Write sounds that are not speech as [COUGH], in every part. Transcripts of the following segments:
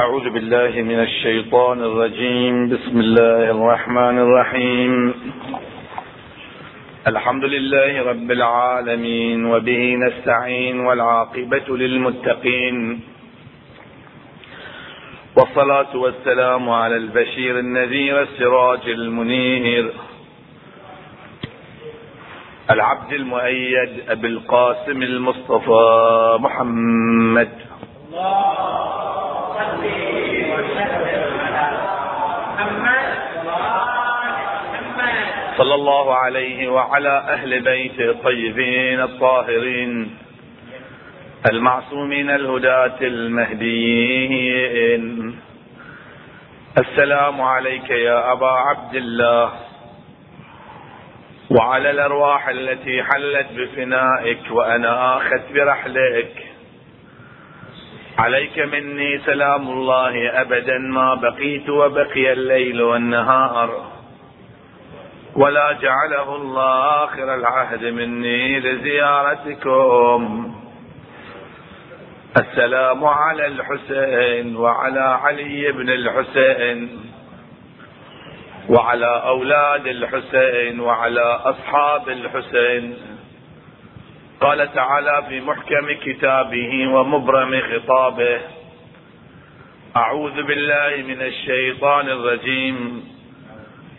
أعوذ بالله من الشيطان الرجيم. بسم الله الرحمن الرحيم. الحمد لله رب العالمين وبه نستعين والعاقبة للمتقين. والصلاة والسلام على البشير النذير السراج المنير. العبد المؤيد أبي القاسم المصطفى محمد. صلى الله عليه وعلى أهل بيته الطيبين الطاهرين المعصومين الهداة المهديين. السلام عليك يا أبا عبد الله وعلى الأرواح التي حلت بفنائك وأنا آخذ برحلك عليك مني سلام الله أبدا ما بقيت وبقي الليل والنهار. ولا جعله الله آخر العهد مني لزيارتكم. السلام على الحسين وعلى علي بن الحسين وعلى أولاد الحسين وعلى أصحاب الحسين. قال تعالى في محكم كتابه ومبرم خطابه أعوذ بالله من الشيطان الرجيم.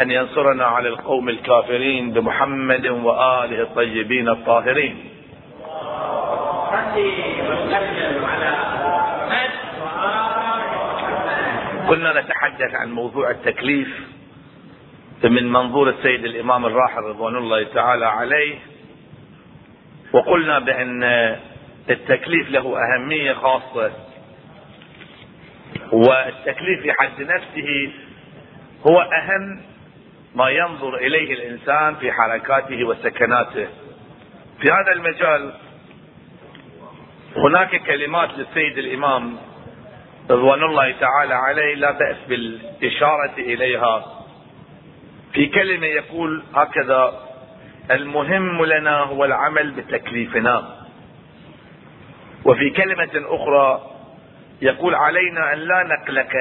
أن ينصرنا على القوم الكافرين بمحمد وآله الطيبين الطاهرين. كنا نتحدث عن موضوع التكليف من منظور السيد الإمام الراحل رضوان الله تعالى عليه وقلنا بأن التكليف له أهمية خاصة والتكليف في حد نفسه هو أهم ما ينظر إليه الإنسان في حركاته وسكناته. في هذا المجال هناك كلمات للسيد الإمام رضوان الله تعالى عليه لا بأس بالإشارة إليها. في كلمة يقول هكذا المهم لنا هو العمل بتكليفنا. وفي كلمة أخرى يقول علينا أن لا نقلق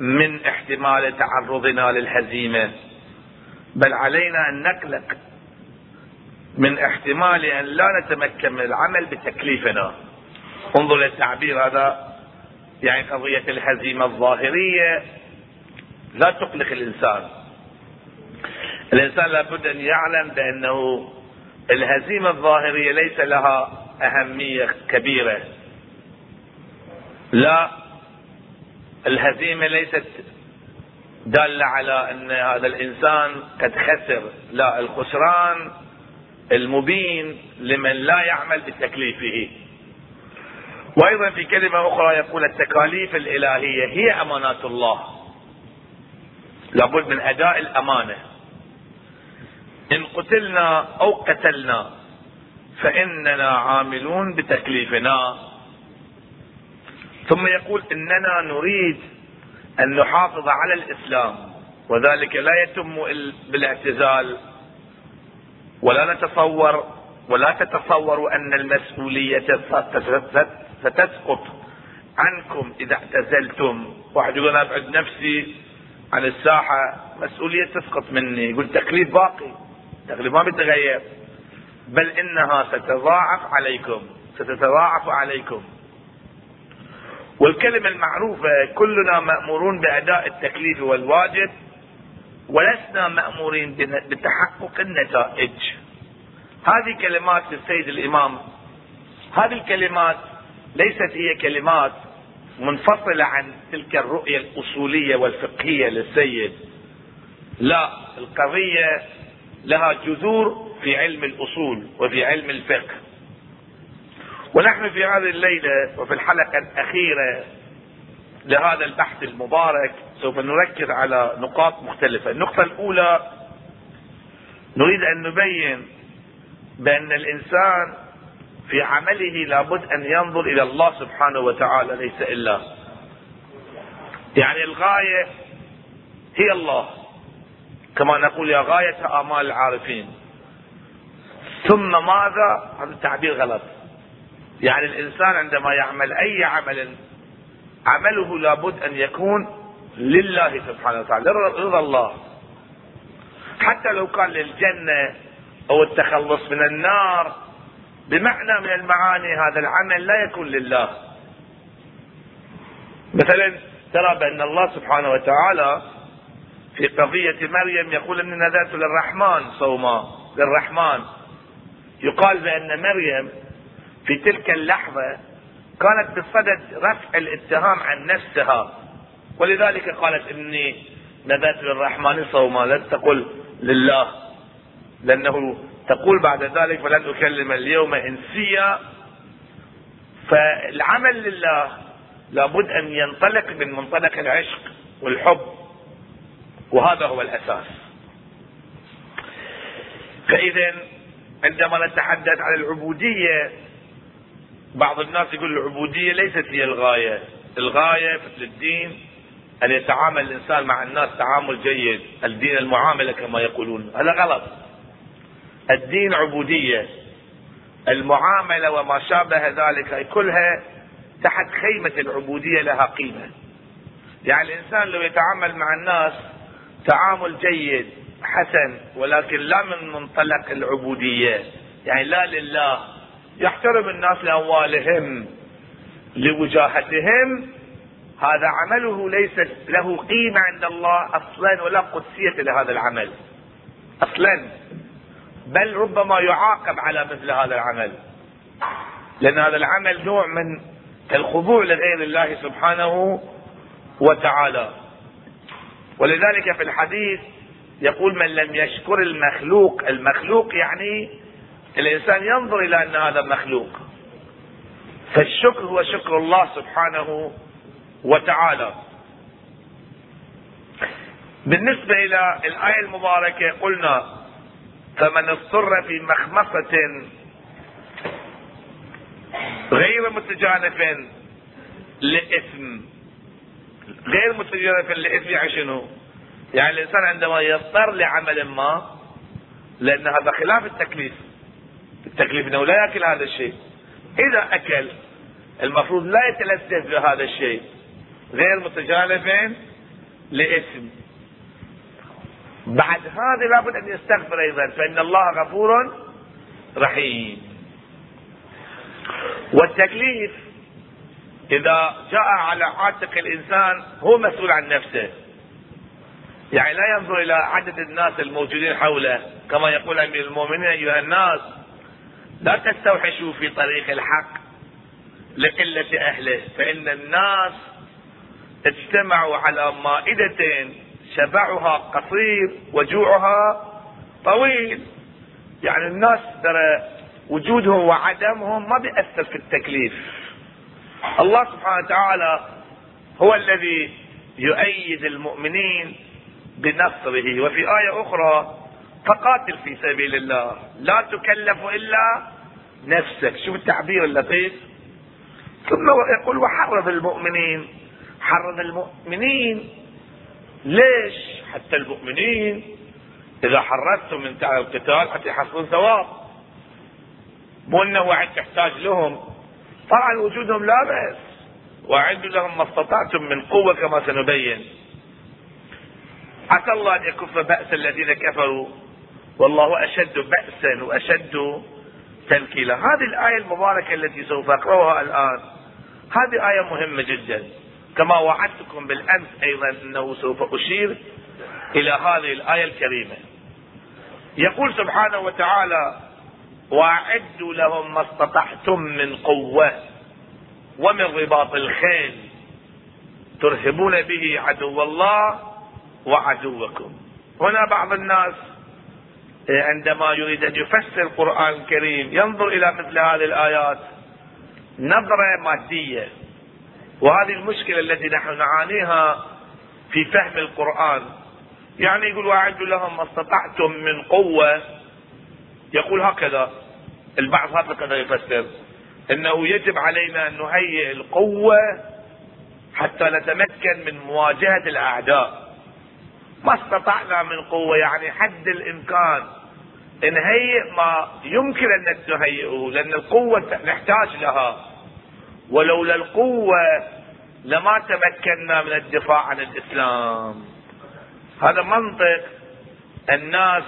من احتمال تعرضنا للهزيمة. بل علينا أن نقلق من احتمال أن لا نتمكن من العمل بتكليفنا. انظر للتعبير هذا. يعني قضية الهزيمة الظاهرية لا تقلق الإنسان. الإنسان لابد أن يعلم بأنه الهزيمة الظاهرية ليس لها أهمية كبيرة. لا الهزيمة ليست دالة على أن هذا الإنسان قد خسر. لا الخسران المبين لمن لا يعمل بتكليفه. وأيضا في كلمة أخرى يقول التكاليف الإلهية هي أمانات الله. لابد من أداء الأمانة. إن قتلنا أو قتلنا فإننا عاملون بتكليفنا. ثم يقول إننا نريد أن نحافظ على الإسلام وذلك لا يتم بالاعتزال ولا نتصور ولا تتصوروا أن المسؤولية ستسقط عنكم إذا اعتزلتم. واحد يقول أنا أبعد نفسي عن الساحة مسؤولية تسقط مني. يقول تكليف باقي التغليب ما بيتغير. بل إنها ستضاعف عليكم ستتضاعف عليكم. والكلمة المعروفة كلنا مأمورون بأداء التكليف والواجب ولسنا مأمورين بتحقق النتائج. هذه كلمات للسيد الإمام. هذه الكلمات ليست هي كلمات منفصلة عن تلك الرؤية الأصولية والفقهية للسيد. لا القضية لها جذور في علم الأصول وفي علم الفقه. ونحن في هذه الليلة وفي الحلقة الأخيرة لهذا البحث المبارك سوف نركز على نقاط مختلفة. النقطة الأولى نريد أن نبين بأن الإنسان في عمله لابد أن ينظر إلى الله سبحانه وتعالى ليس إلا يعني الغاية هي الله. كما نقول يا غاية آمال العارفين. ثم ماذا؟ هذا التعبير غلط. يعني الإنسان عندما يعمل أي عمل عمله لابد أن يكون لله سبحانه وتعالى رضا الله. حتى لو كان للجنة أو التخلص من النار بمعنى من المعاني هذا العمل لا يكون لله. مثلا ترى بأن الله سبحانه وتعالى في قضية مريم يقول أني نذرت للرحمن صوما للرحمن. يقال بأن مريم في تلك اللحظة كانت بصدد رفع الاتهام عن نفسها. ولذلك قالت إني نذرت للرحمن صوما لن تقل لله لأنه تقول بعد ذلك فلن أكلم اليوم إنسيا. فالعمل لله لابد أن ينطلق من منطلق العشق والحب وهذا هو الأساس. فإذا عندما نتحدث عن العبودية بعض الناس يقول العبودية ليست هي الغاية. الغاية في الدين أن يتعامل الإنسان مع الناس تعامل جيد. الدين المعاملة كما يقولون. هذا غلط. الدين عبودية. المعاملة وما شابه ذلك كلها تحت خيمة العبودية لها قيمة. يعني الإنسان لو يتعامل مع الناس تعامل جيد حسن ولكن لا من منطلق العبودية. يعني لا لله. يحترم الناس لأموالهم لوجاهتهم. هذا عمله ليس له قيمة عند الله أصلا ولا قدسية لهذا العمل. أصلا. بل ربما يعاقب على مثل هذا العمل. لأن هذا العمل نوع من الخضوع لغير الله سبحانه وتعالى. ولذلك في الحديث يقول من لم يشكر المخلوق المخلوق يعني الإنسان ينظر إلى أن هذا مخلوق. فالشكر هو شكر الله سبحانه وتعالى. بالنسبة إلى الآية المباركة قلنا فمن اضطر في مخمصة غير متجانف لإثم. غير متجانف لإثم يعني شنو؟ يعني الإنسان عندما يضطر لعمل ما لأن هذا خلاف التكليف. التكليف أنه لا يأكل هذا الشيء. إذا أكل المفروض لا يتلذذ بهذا الشيء. غير متجانف لإثم. بعد هذا لابد أن يستغفر أيضا فإن الله غفور رحيم. والتكليف إذا جاء على عاتق الإنسان هو مسؤول عن نفسه. يعني لا ينظر إلى عدد الناس الموجودين حوله كما يقول أمير المؤمنين أيها الناس لا تستوحشوا في طريق الحق لقلة أهله فإن الناس اجتمعوا على مائدة شبعها قصير وجوعها طويل. يعني الناس ترى وجودهم وعدمهم ما بيأثر في التكليف. الله سبحانه وتعالى هو الذي يؤيد المؤمنين بنصره. وفي آية أخرى فقاتل في سبيل الله لا تكلف إلا نفسك. شوف التعبير اللطيف. ثم يقول وحرض المؤمنين. حرض المؤمنين. ليش؟ حتى المؤمنين إذا حررتم من القتال حتى يحصلون ثواب. مو إنه وعد تحتاج لهم. طبعا وجودهم لا بأس. وأعدوا لهم ما استطعتم من قوة كما سنبين. عسى الله أن يكف بأس الذين كفروا. والله أشد بأسا وأشد تنكيلا. هذه الآية المباركة التي سوف أقرأها الآن. هذه آية مهمة جدا. كما وعدتكم بالأمس أيضا أنه سوف أشير إلى هذه الآية الكريمة. يقول سبحانه وتعالى وأعدوا لهم ما استطعتم من قوة ومن رباط الخيل ترهبون به عدو الله وعدوكم. هنا بعض الناس عندما يريد أن يفسر القرآن الكريم ينظر إلى مثل هذه الآيات. نظرة مادية. وهذه المشكلة التي نحن نعانيها في فهم القرآن. يعني يقول واعدوا لهم ما استطعتم من قوة. يقول هكذا. البعض هكذا يفسر. إنه يجب علينا أن نهيئ القوة حتى نتمكن من مواجهة الأعداء. ما استطعنا من قوة يعني حد الإمكان. نهيئ ما يمكن أن نهيئه لأن القوة نحتاج لها. ولولا القوة لما تمكنا من الدفاع عن الإسلام. هذا منطق الناس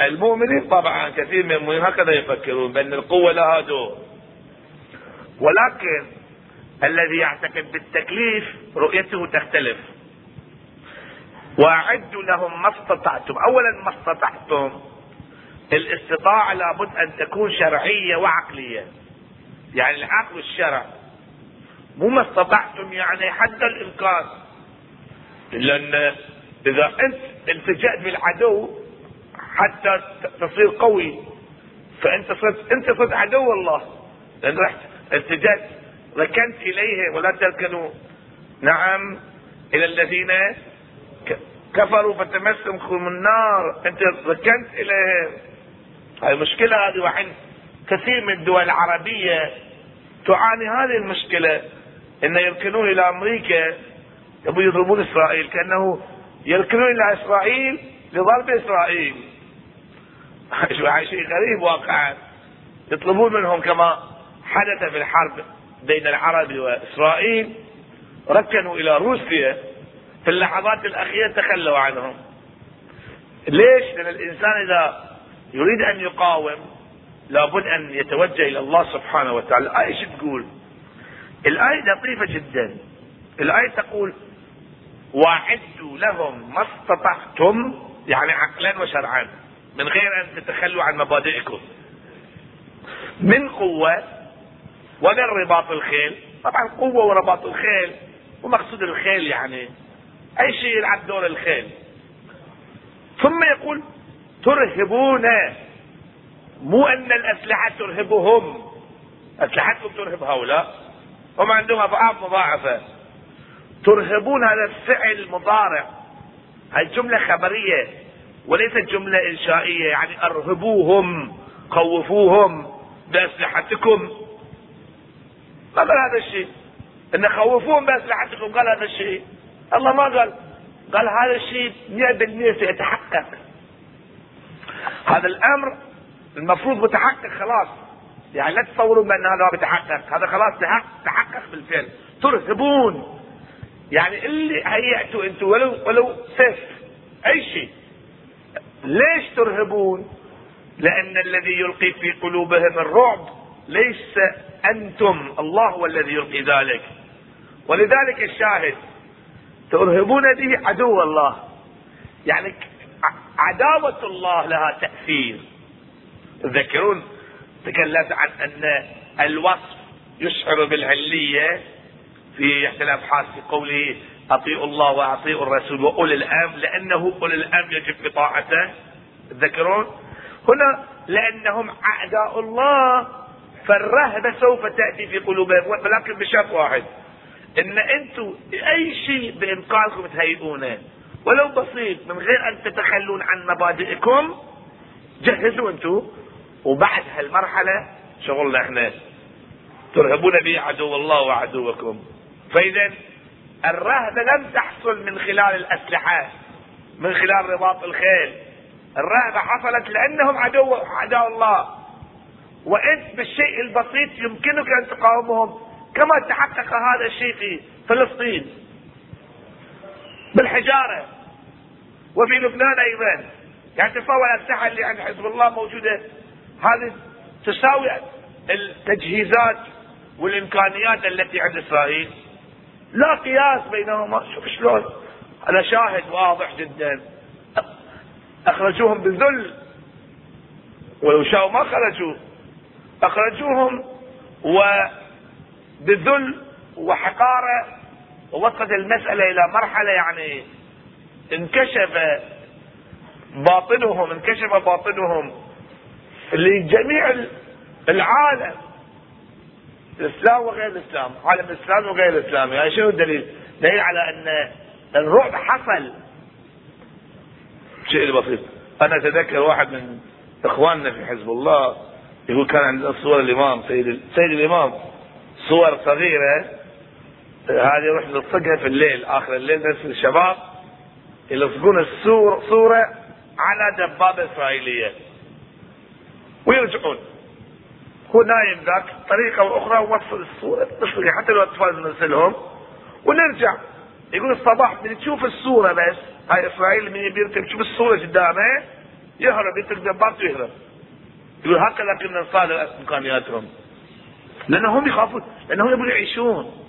المؤمنين طبعا كثير من هكذا يفكرون بأن القوة لها دور. ولكن الذي يعتقد بالتكليف رؤيته تختلف. واعدوا لهم ما استطعتم. اولا ما استطعتم الاستطاعة لابد أن تكون شرعية وعقلية. يعني العقل والشرع مو ما استطعتم يعني حد الامكان لأن إذا أنت التجأت بالعدو حتى تصير قوي فأنت صرت أنت صرت عدو الله. لأن رحت التجأت ركنت إليه ولا تركنوا. نعم إلى الذين كفروا فتمسكم النار. انت ركنت إليهم. هاي المشكلة هذه وحين كثير من الدول العربية تعاني هذه المشكلة ان يركنون إلى أمريكا يبغوا يضربون إسرائيل كأنه يركنون إلى إسرائيل لضرب إسرائيل. [LAUGHS] شيء غريب واقعا يطلبون منهم كما حدث في الحرب بين العرب وإسرائيل. ركنوا إلى روسيا. في اللحظات الأخيرة تخلوا عنهم. ليش؟ لأن الإنسان إذا يريد أن يقاوم لابد أن يتوجه إلى الله سبحانه وتعالى. الآية إيش تقول؟ الآية لطيفة جدا. الآية تقول وأعدوا لهم ما استطعتم يعني عقلا وشرعا من غير أن تتخلوا عن مبادئكم. من قوة ومن رباط الخيل. طبعا قوة ورباط الخيل ومقصود الخيل يعني أي شيء يلعب دور الخيل. ثم يقول ترهبون. مو أن الأسلحة ترهبهم. أسلحتكم ترهب هؤلاء؟ هم عندهم اضعاف مضاعفة. ترهبون هذا الفعل مضارع هاي جملة خبرية وليست جملة إنشائية. يعني أرهبوهم خوفوهم بأسلحتكم. ما قال هذا الشيء. إن خوفوهم بأسلحتكم قال هذا الشيء. الله ما قال. قال هذا الشيء 100% سيتحقق. هذا الأمر المفروض متحقق خلاص. يعني لا تصوروا بأن هذا ما بيتحقق. هذا خلاص تحقق بالفعل. ترهبون. يعني اللي هيئتوا أنتم ولو ولو سيف. أي شيء. ليش ترهبون؟ لأن الذي يلقي في قلوبهم الرعب ليس أنتم. الله هو الذي يلقي ذلك. ولذلك الشاهد ترهبون به عدو الله. يعني عداوة الله لها تأثير. تذكرون؟ تكلمت عن أن الوصف يشعر بالعلية في احدى الابحاث في قوله أطيعوا الله وأطيعوا الرسول وأولي الأمر لأنه أولي الأمر يجب اطاعته تذكرون؟ هنا لأنهم أعداء الله فالرهبة سوف تأتي في قلوبهم ولكن بشرط واحد. إن أنتم أي شيء بامكانكم تهيئونه. ولو بسيط من غير أن تتخلون عن مبادئكم جهزوا أنتم وبعد هالمرحلة شغلنا إحنا. ترهبون به عدو الله وعدوكم. فإذا الرهبة لم تحصل من خلال الأسلحة من خلال رباط الخيل. الرهبة حصلت لأنهم عدو اعداء الله. وإنت بالشيء البسيط يمكنك أن تقاومهم. كما تحقق هذا الشيء في فلسطين بالحجارة وفي لبنان أيضا. يعني تصور الاسلحة اللي عند حزب الله موجودة. هذه تساوي التجهيزات والإمكانيات التي عند إسرائيل. لا قياس بينهما. شوف شلون. هذا شاهد واضح جدا. أخرجوهم بالذل. ولو شاءوا ما خرجوا. أخرجوهم وبالذل وحقارة ووصلت المسألة إلى مرحلة يعني انكشف باطنهم انكشف باطنهم لجميع العالم الإسلام وغير الإسلام عالم الإسلام وغير الإسلام. يعني شنو الدليل؟ دليل على أن الرعب حصل. شيء بسيط. أنا أتذكر واحد من إخواننا في حزب الله يقول كان عندنا صور الإمام سيد سيد الإمام. صور صغيرة هذه يروح نلصقها في الليل آخر الليل نفس الشباب يلصقون الصور صورة على دبابة إسرائيلية. ويرجعون. هو نايم ذاك طريقة أخرى وصل الصورة حتى لو الاطفال نرسلهم. ونرجع. يقول الصباح من تشوف الصورة بس. هاي إسرائيل من بيركب تشوف الصورة قدامه يهرب يترك دبابته ويهرب. يقول هكذا كنا نصادر امكانياتهم لأنهم يخافون لأنهم يبون يعيشون.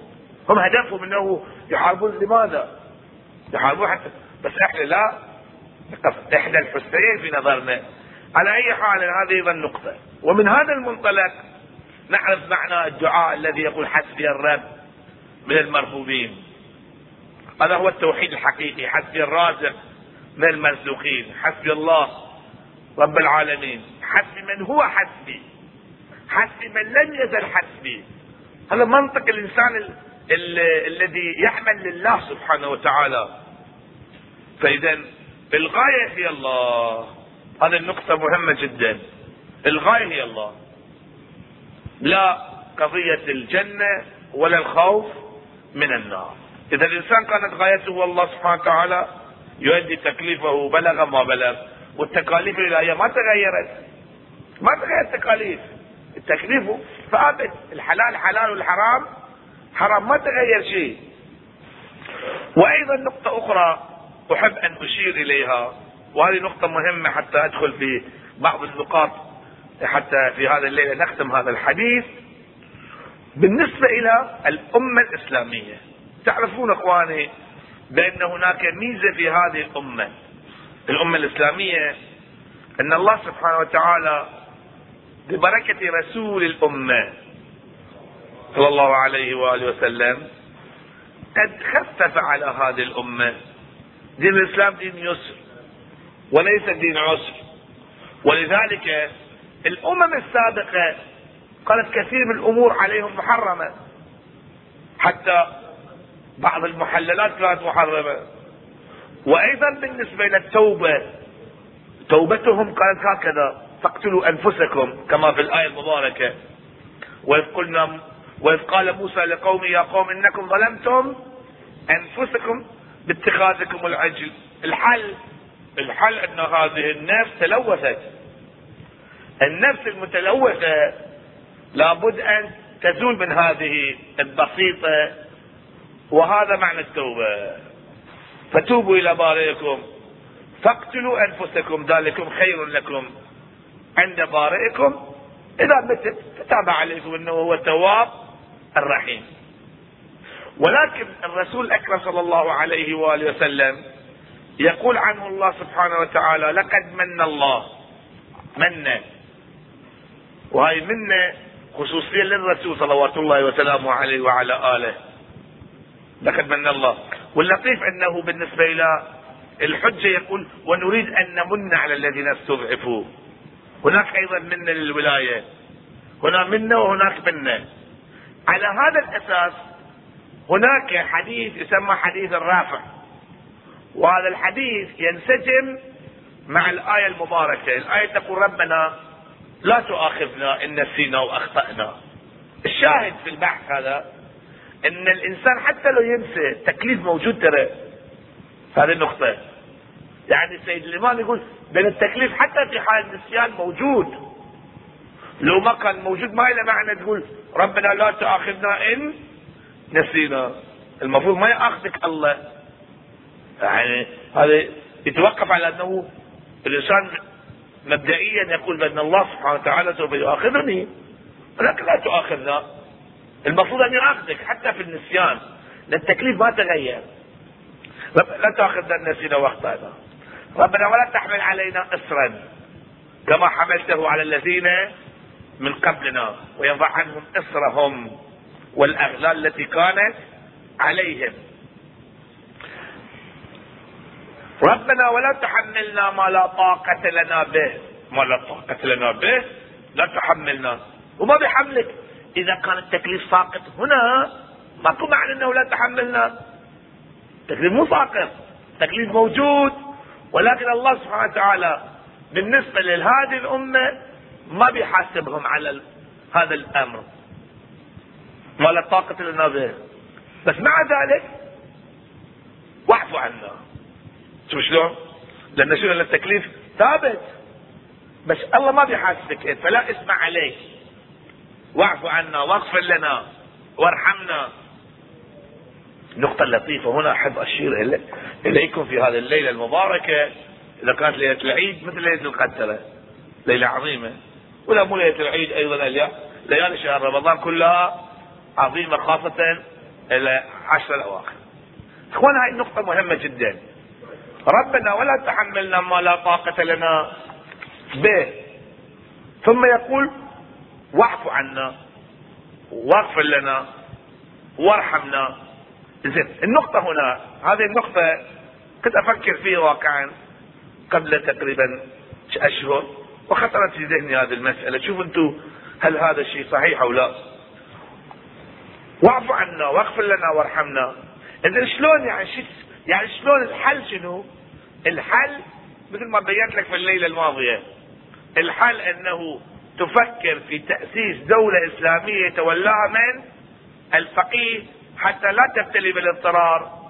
هم هدفهم إنه يحاربون لماذا؟ يحاربون حتى بس إحنا لا احدى الحسنيين في نظرنا. على أي حال هذه أيضا نقطة ومن هذا المنطلق نعرف معنى الدعاء الذي يقول حسبي الرب من المرفوضين هذا هو التوحيد الحقيقي. حسبي الرازق من المرزوقين. حسبي الله رب العالمين. حسبي من هو حسبي. حسبي من لم يزل حسبي. هذا منطق الإنسان ال ال الذي يعمل لله سبحانه وتعالى. فإذا الغاية هي الله. هذه النقطة مهمة جدا. الغاية هي الله. لا قضية الجنة ولا الخوف من النار. إذا الإنسان كانت غايته الله سبحانه وتعالى يؤدي تكليفه بلغ ما بلغ والتكاليف الإلهية ما تغيرت. ما تغير التكاليف التكليف ثابت الحلال حلال والحرام حرام ما تغير شيء. وأيضا نقطة أخرى أحب أن أشير إليها وهذه نقطة مهمة حتى أدخل في بعض النقاط حتى في هذا الليلة نختم هذا الحديث. بالنسبة إلى الأمة الإسلامية تعرفون أخواني بأن هناك ميزة في هذه الأمة. الأمة الإسلامية أن الله سبحانه وتعالى ببركة رسول الأمة. صلى الله عليه وآله وسلم. قد خفف على هذه الأمة. دين الإسلام دين يسر وليس دين عسر. ولذلك الأمم السابقة كانت كثير من الأمور عليهم محرمة. حتى بعض المحللات كانت محرمة. وأيضا بالنسبة إلى التوبه توبتهم كانت هكذا. فاقتلوا أنفسكم كما في الآية المباركة. وإذ قلنا وإذ قال موسى لقومه يا قوم إنكم ظلمتم أنفسكم باتخاذكم العجل. الحل الحل أن هذه النفس تلوثت. النفس المتلوثة لابد أن تزول من هذه البسيطة. وهذا معنى التوبة. فتوبوا إلى بارئكم. فاقتلوا أنفسكم ذلكم خير لكم. عند بارئكم. إذا متت فتاب عليكم إنه هو التواب الرحيم. ولكن الرسول الأكرم صلى الله عليه وآله وسلم يقول عنه الله سبحانه وتعالى لقد من الله. من؟ وهي منة خصوصية للرسول صلوات الله وسلامه عليه وعلى آله. لقد من الله. واللطيف أنه بالنسبة إلى الحجة يقول ونريد أن نمن على الذين استضعفوا. هناك أيضا من للولاية هنا منا وهناك منا على هذا الأساس هناك حديث يسمى حديث الرافع. وهذا الحديث ينسجم مع الآية المباركة. الآية تقول ربنا لا تؤاخذنا إن نسينا وأخطأنا. الشاهد في البحث هذا إن الإنسان حتى لو ينسى التكليف موجود ترى هذه النقطة. يعني السيد الإمام يقول بين التكليف حتى في حال النسيان موجود. لو ما كان موجود ما له معنى تقول ربنا لا تؤاخذنا إن نسينا. المفروض ما ياخذك الله. يعني هذا يتوقف على أنه الإنسان مبدئيا يقول بأن الله سبحانه وتعالى سوف يؤاخذني ولكن لا تؤاخذنا. المفروض أن يؤاخذك حتى في النسيان. لأن التكليف ما تغير. لا تؤاخذنا نسينا وأخطأنا. ربنا ولا تحمل علينا اصرا كما حملته على الذين من قبلنا ويضع عنهم إصرهم والأغلال التي كانت عليهم. ربنا ولا تحملنا ما لا طاقة لنا به. ما لا طاقة لنا به؟ لا تحملنا. وما بحملك. إذا كان التكليف ساقط هنا ماكو معنى إنه لا تحملنا. التكليف مو ساقط. التكليف موجود. ولكن الله سبحانه وتعالى بالنسبة لهذه الأمة ما بيحاسبهم على هذا الأمر ما لا طاقة به بس مع ذلك واعفوا عنا. شوف شلون؟ لأن شنو؟ التكليف ثابت. بس الله ما بيحاسبك فلا اسمع عليه واعف عنا واغفر لنا وارحمنا. النقطة اللطيفة هنا أحب أشير إليكم في هذه الليلة المباركة. إذا كانت ليلة العيد مثل ليلة القدرة. ليلة عظيمة. ولا مو ليلة العيد أيضا ليالي شهر رمضان كلها عظيمة خاصة إلى عشر الأواخر. إخوان هاي النقطة مهمة جدا. ربنا ولا تحملنا ما لا طاقة لنا به. ثم يقول واعف عنا واغفر لنا وارحمنا. زين النقطة هنا هذه النقطة كنت أفكر فيها واقعا قبل تقريبا أشهر وخطرت في ذهني هذه المسألة. شوف أنتم هل هذا الشيء صحيح أو لا. واعف عنا واغفر لنا وارحمنا. إذا شلون يعني شو يعني شلون الحل شنو؟ الحل مثل ما بينت لك في الليلة الماضية. الحل أنه تفكر في تأسيس دولة إسلامية يتولاها من؟ الفقيه حتى لا تبتلي بالاضطرار.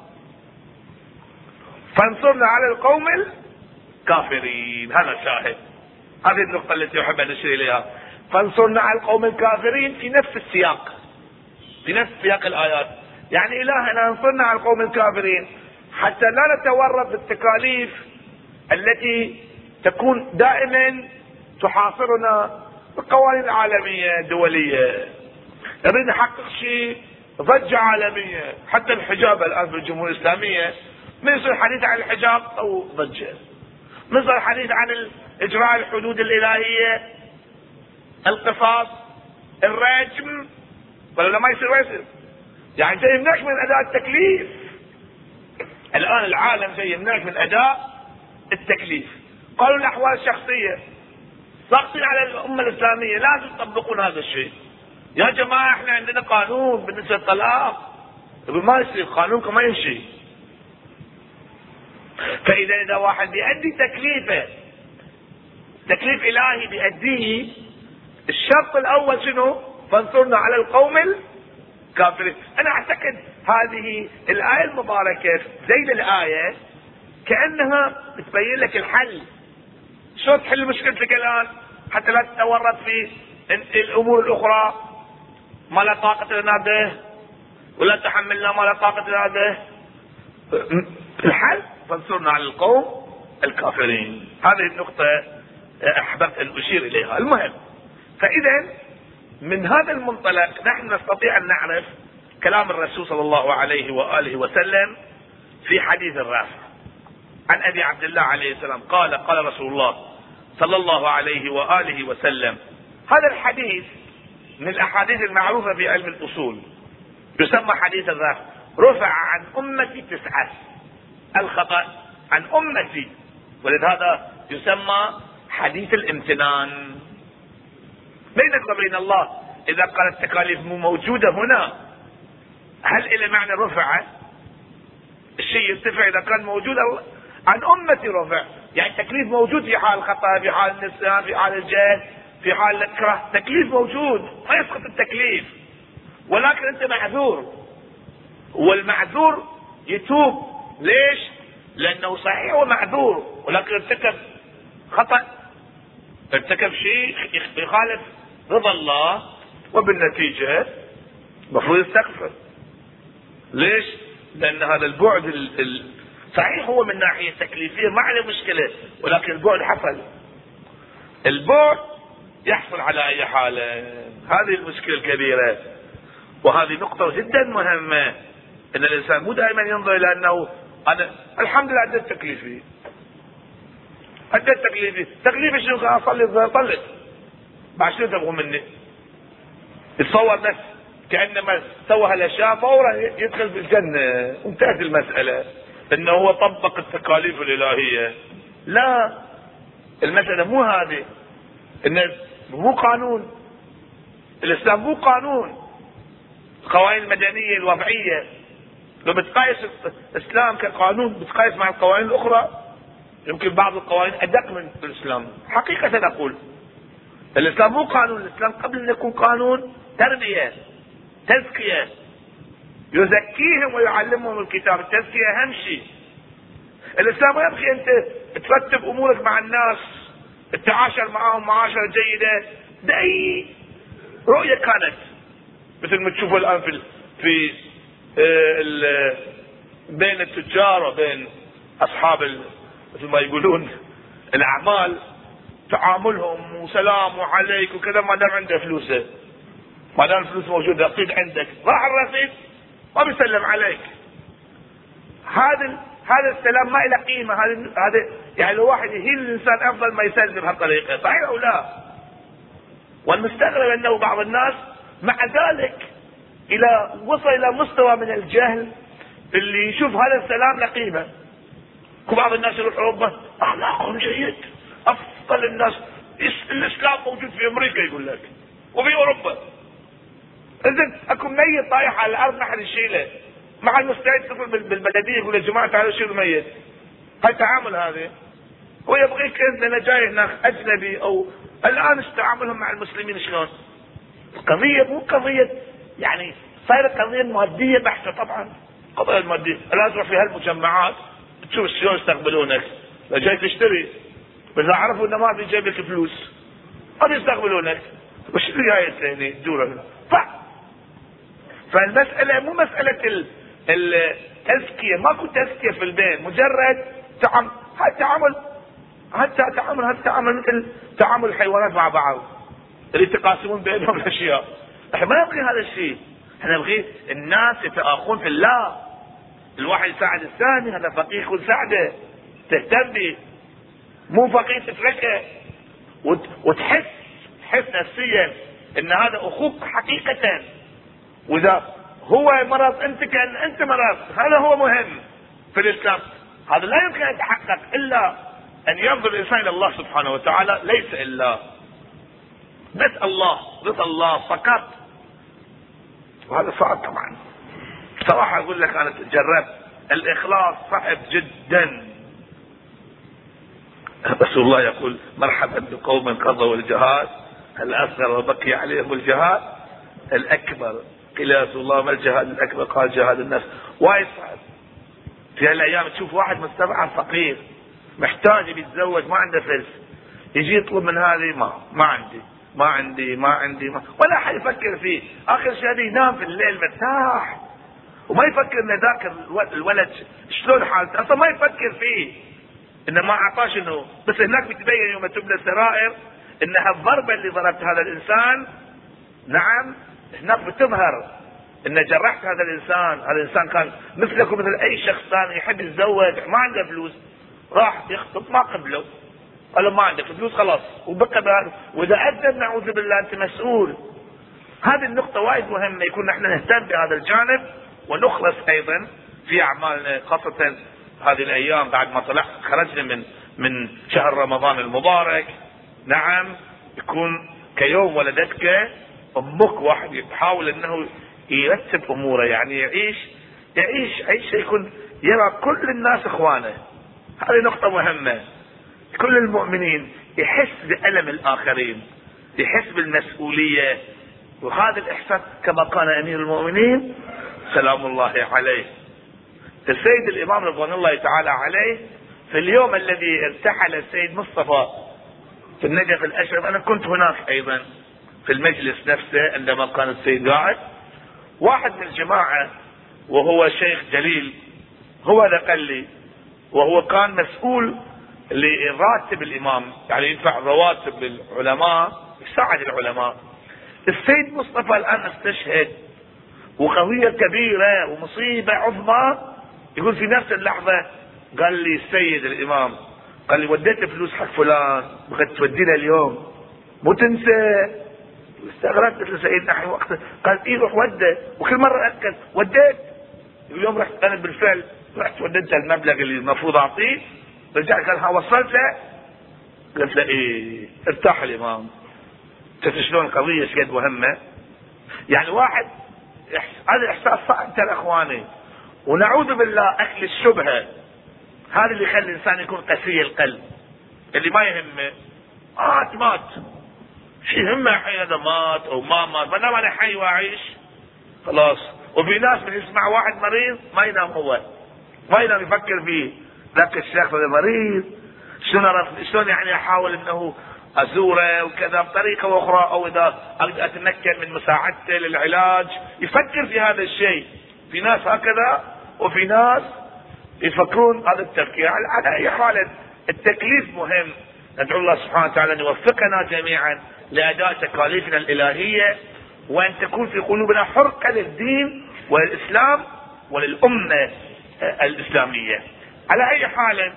فانصرنا على القوم الكافرين. هذا الشاهد. هذه النقطة التي أحب أن أشير إليها. فانصرنا على القوم الكافرين في نفس السياق. في نفس سياق الآيات. يعني إلهنا انصرنا على القوم الكافرين. حتى لا نتورط بالتكاليف التي تكون دائما تحاصرنا القوانين العالمية الدولية. نريد نحقق شيء ضجة عالمية. حتى الحجاب الآن في الجمهورية الإسلامية من يصير حديث عن الحجاب أو ضجة. من يصير حديث عن إجراء الحدود الإلهية القصاص الرجم ولا ما يصير ما يصير. يعني جاي يمنعك من أداء التكليف. الآن العالم جاي يمنعك من أداء التكليف. قالوا الأحوال الشخصية. ضاغطين على الأمة الإسلامية. لازم يطبقون هذا الشيء. يا جماعة إحنا عندنا قانون بالنسبة للطلاق. ما يصير؟ قانونكم ما يمشي. فإذا إذا واحد بيأدي تكليفه تكليف إلهي بيأديه الشرط الأول شنو؟ فانصرنا على القوم الكافرين. أنا أعتقد هذه الآية المباركة زي الآية كأنها بتبين لك الحل. شلون تحل مشكلتك الآن؟ حتى لا تتورط في الأمور الأخرى. ما لا طاقة لنا به. ولا تحملنا ما لا طاقة لنا به. الحل؟ فانصرنا على القوم الكافرين. هذه النقطة أحببت أن أشير إليها. المهم فإذا من هذا المنطلق نحن نستطيع أن نعرف كلام الرسول صلى الله عليه وآله وسلم في حديث الرافع. عن أبي عبد الله عليه السلام قال قال رسول الله صلى الله عليه وآله وسلم. هذا الحديث من الأحاديث المعروفة في علم الأصول. يسمى حديث الرفع رفع عن أمتي تسعة. الخطأ عن أمتي. ولهذا يسمى حديث الامتنان. بينك وبين الله؟ إذا قال التكاليف مو موجودة هنا هل إلى معنى رفع؟ الشيء يرتفع إذا كان موجود. عن أمتي رفع. يعني التكليف موجود في حال الخطأ في حال النسيان في حال الجهل. في حال الكره تكليف موجود ما يسقط التكليف. ولكن أنت معذور. والمعذور يتوب. ليش؟ لأنه صحيح هو معذور ولكن ارتكب خطأ. ارتكب شيء يخالف رضا الله. وبالنتيجة المفروض يستغفر. ليش؟ لأن هذا البعد صحيح هو من ناحية تكليفية ما عليه مشكلة. ولكن البعد حصل. البعد يحصل على أي حالة هذه المشكلة الكبيرة. وهذه نقطة جدا مهمة. إن الإنسان مو دائما ينظر إلى أنه أنا الحمد لله اديت تكليفي. اديت تكليفي. تكليفي شنو؟ اصلي صلي بعد شنو تبغوا مني؟ يتصور بس كأنما سوى هالأشياء فورا يدخل في الجنة. انتهت المسألة. إنه هو طبق التكاليف الإلهية. لا المسألة مو هذه. إن مو قانون. الإسلام مو قانون. القوانين المدنيه الوضعية. لو بتقايس الإسلام كقانون بتقايس مع القوانين الأخرى يمكن بعض القوانين أدق من الإسلام. حقيقة أقول الإسلام مو قانون. الإسلام قبل أن يكون قانون تربية تزكية. يزكيهم ويعلمهم الكتاب. التزكية أهم شيء. الإسلام ما يبغي أنت ترتب أمورك مع الناس. التعاشر معهم معاشرة جيدة. باي رؤية كانت. مثل ما تشوفوا الآن في في آه، بين التجار وبين أصحاب مثل ما يقولون الأعمال تعاملهم وسلام وعليك وكذا ما دام عنده فلوسه. ما دام الفلوس موجودة رصيد عندك. راح الرصيد ما بيسلم عليك. هذا هذا السلام ما له قيمة. هذا هذا يعني لو واحد يهين الإنسان أفضل ما يسلم بهالطريقه صحيح أو لا؟ والمستغرب أنه بعض الناس مع ذلك إلى وصل إلى مستوى من الجهل اللي يشوف هذا السلام له قيمة. وبعض الناس يروح أوروبا أخلاقهم جيد. أفضل الناس. الإسلام موجود في أمريكا يقول لك وفي أوروبا. اذا أكو ميت طايح على الأرض نحن نشيله. مع المستعد تقول بالبلديه يقول يا جماعة تعالوا شيلوا الميت. هاي تعامل هذا هو يبغيك انت أنا جاي هناك أجنبي أو الآن تعاملهم مع المسلمين شلون؟ القضية مو قضية يعني صايرة قضية مادية بحتة طبعا. قضية الماديه الآن تروح في هالمجمعات تشوف شلون يستقبلونك. لو جاي تشتري بس عرفوا إنه ما في جيبك فلوس ما يستقبلونك. وش اللي جاي تدور فالمسألة مو مسألة التزكية ماكو تزكية في البين مجرد تعامل هذا تعامل حتى تعامل هذا تعامل مثل تعامل الحيوانات مع بعض اللي يتقاسمون بينهم الأشياء. إحنا ما نبغي هذا الشيء. إحنا نبغي الناس يتآخون في الله. الواحد يساعد الثاني هذا فقير يكون ساعده. تهتم به مو فقير تتركه. وتحس تحس نفسيا إن هذا أخوك حقيقة. وإذا هو مرض أنت كأن أنت مرض. هذا هو مهم في الإسلام. هذا لا يمكن أن يتحقق إلا أن ينظر الإنسان إلى الله سبحانه وتعالى ليس إلا بس الله رضا الله فقط. وهذا صعب طبعا. بصراحه أقول لك أنا جربت الإخلاص صعب جدا. رسول الله يقول مرحبا بقوم قضوا الجهاد الاصغر وبقي عليهم الجهاد؟ الأكبر قيل يا رسول الله ما الجهاد الأكبر؟ قال جهاد النفس. وايد صعب. في هالأيام تشوف واحد مستضعف فقير محتاج يتزوج ما عنده فلس. يجي يطلب من هذه ما ما عندي ما عندي ما عندي ما. ولا حد يفكر فيه. آخر شيء ينام في الليل مرتاح. وما يفكر إن ذاك الولد شلون حالته؟ أصلا ما يفكر فيه. إنه ما أعطاش إنه بس هناك بتبين يوم تبنى السرائر إنها الضربة اللي ضربت هذا الانسان نعم. هناك بتظهر إن جرحت هذا الإنسان هذا الإنسان كان مثلك ومثل أي شخص ثاني يحب يتزوج ما عنده فلوس راح يخطب ما قبله. قال ما عندك فلوس خلاص. وبقى بهذا. وإذا أذن نعوذ بالله أنت مسؤول. هذه النقطة وايد مهمة يكون نحن نهتم بهذا الجانب. ونخلص أيضا في أعمالنا خاصة هذه الأيام بعد ما طلع خرجنا من من شهر رمضان المبارك. نعم يكون كيوم ولدتك أمك واحد يحاول إنه يرتب أموره يعني يعيش يعيش عيشه يكون يرى كل الناس إخوانه. هذه نقطة مهمة. كل المؤمنين يحس بألم الآخرين يحس بالمسؤولية. وهذا الإحساس كما قال أمير المؤمنين سلام الله عليه. السيد الإمام رضوان الله تعالى عليه في اليوم الذي ارتحل السيد مصطفى في النجف الأشرف أنا كنت هناك أيضا. في المجلس نفسه عندما كان السيد قاعد. واحد من الجماعة وهو شيخ جليل هو اللي قال لي وهو كان مسؤول لراتب الإمام يعني يدفع رواتب للعلماء يساعد العلماء. السيد مصطفى الآن استشهد وقضية كبيرة ومصيبة عظمى. يقول في نفس اللحظة قال لي السيد الإمام قال لي وديت فلوس حق فلان بغيت تودينا اليوم. مو تنسى. استغربت قلت له سيدنا نحن وقت قال إيه روح وده وكل مرة أكد وديت اليوم رحت أنا بالفعل رحت وديت المبلغ اللي المفروض أعطيه. رجع قال ها وصلت؟ له قلت له إيه ارتاح الامام شفت شلون القضية قد مهمة؟ يعني واحد هذا إحساس صعب ترى إخواني. ونعوذ بالله أكل الشبهة. هذا اللي يخلي الإنسان يكون قسي القلب. اللي ما يهمه. مات مات. شو يهمه حي هذا مات أو ما مات. ما دام أنا حي وأعيش. خلاص. وفي ناس يسمع واحد مريض ما ينام هو. ما ينام يفكر فيه. ذاك الشيخ هذا مريض. شلون شلون يعني أحاول إنه أزوره وكذا بطريقة أخرى أو إذا أقدر اتمكن من مساعدته للعلاج؟ يفكر في هذا الشيء. في ناس هكذا وفي ناس يفكرون هذا التفكير. على أي حال التكليف مهم. ندعو الله سبحانه وتعالى أن يوفقنا جميعا لأداء تكاليفنا الإلهية وأن تكون في قلوبنا حرقة للدين وللاسلام وللأمة الإسلامية. على أي حال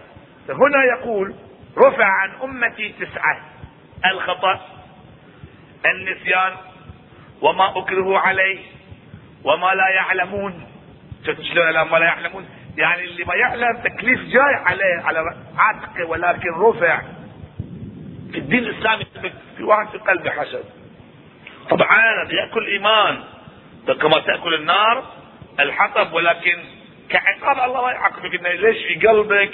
هنا يقول رفع عن أمتي تسعة الخطأ النسيان وما اكرهوا عليه وما لا يعلمون شلون ما لا يعلمون يعني اللي ما يعلم تكليف جاي عليه على عاتقه ولكن رفع الدين الإسلامي في واحد في قلبه حسد. طبعا يأكل إيمان. كما تأكل النار الحطب ولكن كعقاب الله ما يعاقبك إنه ليش في قلبك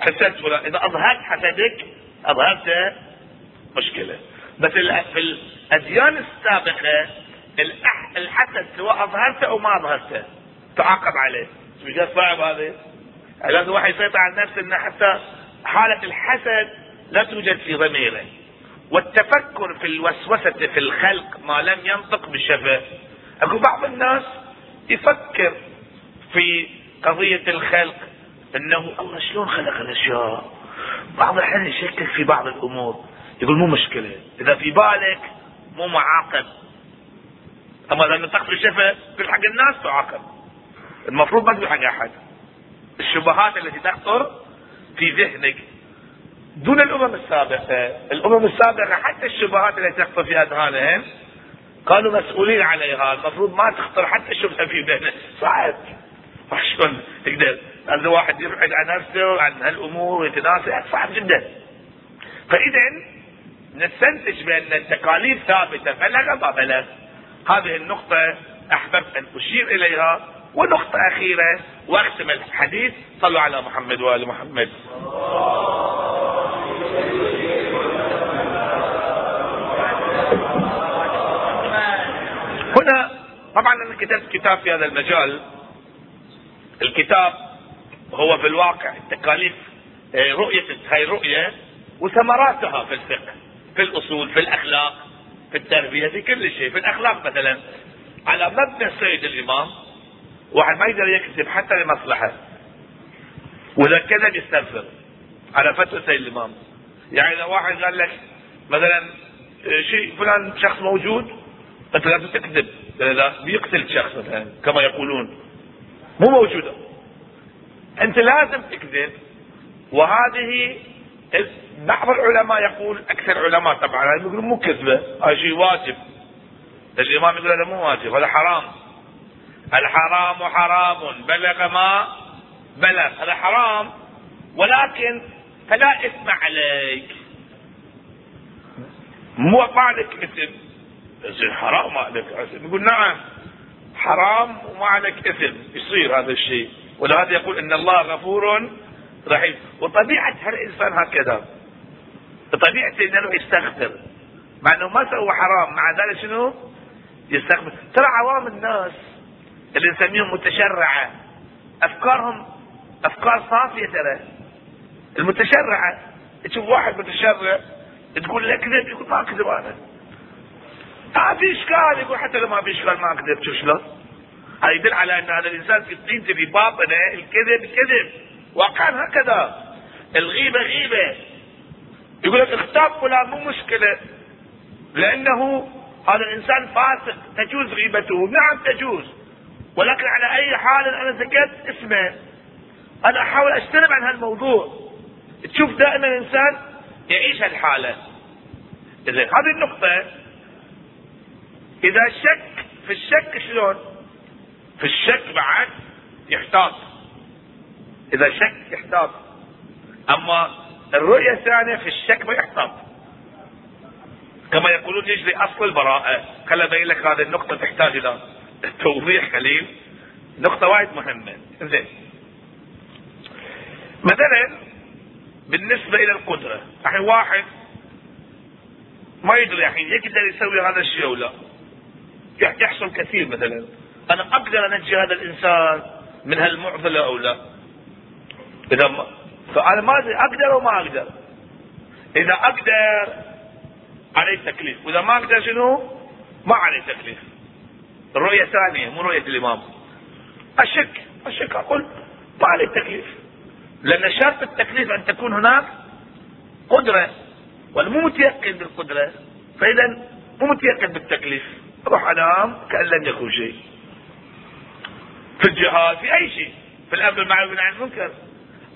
حسدت ولا إذا أظهرت حسدك أظهرت مشكلة. بس في الأديان السابقة الحسد سواء أظهرته أو ما أظهرته تعاقب عليه. مش صعب هذا لازم واحد يسيطر على نفسه إنه حتى حالة الحسد لا توجد في ضميره. والتفكر في الوسوسة في الخلق ما لم ينطق بالشفة أكو بعض الناس يفكر في قضية الخلق إنه الله شلون خلق الأشياء؟ بعض الاحيان يشكك في بعض الأمور. يقول مو مشكلة. إذا في بالك مو معاقب. أما إذا نطق بالشفة في حق الناس تعاقب. المفروض ما تقول حق أحد. الشبهات التي تخطر في ذهنك. دون الأمم السابقة، الأمم السابقة حتى الشبهات التي تخطر في أذهانهم كانوا مسؤولين عليها، المفروض ما تخطر حتى شبهه في ذهنه، صعب. شلون تقدر. هذا واحد يبعد عن نفسه عن هالأمور ويتناسى. صعب جدا. فاذا نستنتج بأن التكاليف ثابتة. بلغ ما بلغ. هذه النقطة أحببت أن أشير إليها. ونقطة أخيرة. وأختم الحديث. صلوا على محمد وآل محمد. هنا طبعا أنا كتبت كتاب في هذا المجال. الكتاب هو في الواقع التكاليف آه، رؤية هاي الرؤية وثمراتها في الفقه في الأصول في الأخلاق في التربية في كل شيء في الأخلاق مثلا. على مبنى السيد الإمام واحد ما يقدر يكذب حتى لمصلحة. وإذا كذب يستغفر على فتوى سيد الإمام. يعني إذا واحد قال لك مثلا آه، شيء فلان شخص موجود أنت لازم تكذب. بيقتل شخص مثلا كما يقولون مو موجودة أنت لازم تكذب. وهذه بعض العلماء يقول أكثر علماء طبعا يقولون مو كذبة. هذا شيء واجب. الإمام يقول هذا مو واجب هذا حرام. الحرام حرام. بلغ ما بلغ. هذا حرام. ولكن فلا إثم عليك. مو ما عليك إثم يصير حرام ما عليك إثم. يقول نعم حرام وما عليك اثم يصير هذا الشيء؟ ولهذا يقول إن الله غفور رحيم. وطبيعة هالإنسان هكذا. طبيعته إنه يستغفر. مع إنه ما سوى حرام مع ذلك شنو؟ يستغفر. ترى عوام الناس اللي نسميهم متشرعة أفكارهم أفكار صافية ترى. المتشرعة. تشوف واحد متشرع تقول له كذب يقول ما أكذب أنا. ما في إشكال يقول حتى لو ما في إشكال ما أكذب شوف شلون؟ هذا يدل على أن هذا الإنسان في الدين في باطنه الكذب كذب. واقعا هكذا. الغيبة غيبة. يقول لك اختاب فلان مو مشكلة. لأنه هذا الإنسان فاسق تجوز غيبته. نعم تجوز. ولكن على أي حال أنا ذكرت اسمه. أنا أحاول اجتنب عن هالموضوع. تشوف دائما الانسان يعيش هالحالة. إذا هذه النقطة إذا شك في الشك شلون؟ في الشك بعد يحتاط. إذا شك يحتاط. أما الرؤية الثانية في الشك ما يحتاط. كما يقولون يجري أصل البراءة. خل ابين لك هذه النقطة تحتاج إلى توضيح قليل. نقطة وايد مهمة. زين مثلا بالنسبة إلى القدرة. الحين واحد ما يدري الحين يقدر يسوي هذا الشيء أو لا. يحصل كثير مثلا. أنا أقدر أنجي هذا الإنسان من هالمعضلة أو لا؟ إذا ما فأنا ما أدري أقدر أو ما أقدر؟ إذا أقدر عليه تكليف. وإذا ما أقدر شنو؟ ما عليه تكليف. الرؤية ثانية مو رؤية الإمام. أشك أشك أقول ما عليه تكليف. لأن شرط التكليف أن تكون هناك قدرة والمو متيقن بالقدرة فإذا مو متيقن بالتكليف. روح أنام كأن لم يكن شيء. في الجهاد في أي شيء. في الأمر بالمعروف عن المنكر.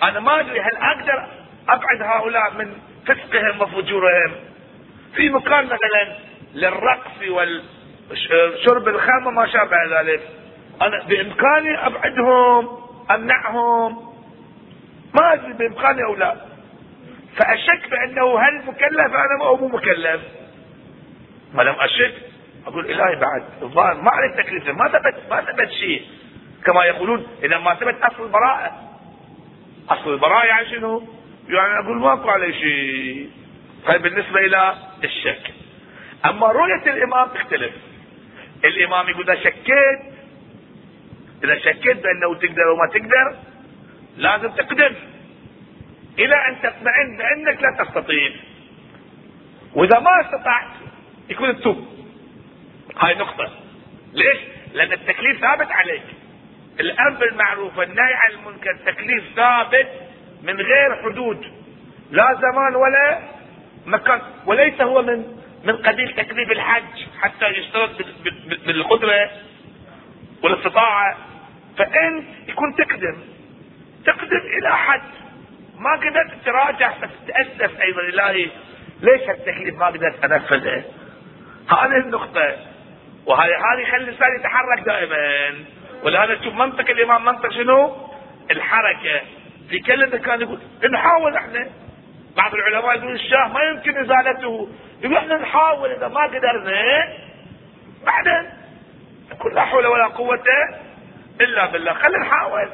أنا ما أدري هل أقدر أبعد هؤلاء من فسقهم وفجورهم. في مكان مثلا للرقص والشرب الخمر ما شابه ذلك. أنا بإمكاني أبعدهم أمنعهم. ما أدري بإمكاني أو لا. فأشك بأنه هل مكلف؟ أنا أو مو مكلف. ما لم أشك. أقول إلهي بعد. الظاهر ما عليه تكليف ما ثبت ما ثبت شيء. كما يقولون إذا ما ثبت أصل البراءة. أصل البراءة يعني شنو؟ يعني أقول ماكو عليه شيء. هاي بالنسبة إلى الشك. أما رؤية الإمام تختلف. الإمام يقول إذا شكيت إذا شكيت بأنه تقدر وما تقدر لازم تقدر إلى أن تطمئن بأنك لا تستطيع. وإذا ما استطعت يكون التوب. هاي نقطة. ليش؟ لأن التكليف ثابت عليك. الأمر بالمعروف والنهي عن المنكر تكليف ثابت من غير حدود. لا زمان ولا مكان. وليس هو من من قبيل تكليف الحج حتى يشترط بالقدرة والاستطاعة. فأنت يكون تقدم تقدم إلى حد. ما قدرت تراجع فتتأسف أيضا إلهي ليش التكليف ما قدرت أنفذه؟ هذه النقطة. وهذه هذه يخلي الإنسان يتحرك دائما. ولهذا تشوف منطق الإمام منطق شنو؟ الحركة. في كلمة كان يقول نحاول إحنا. بعض العلماء يقول الشاه ما يمكن إزالته. يقول إحنا نحاول إذا ما قدرنا. بعدين نقول لا حول ولا قوة إلا بالله. خلينا نحاول.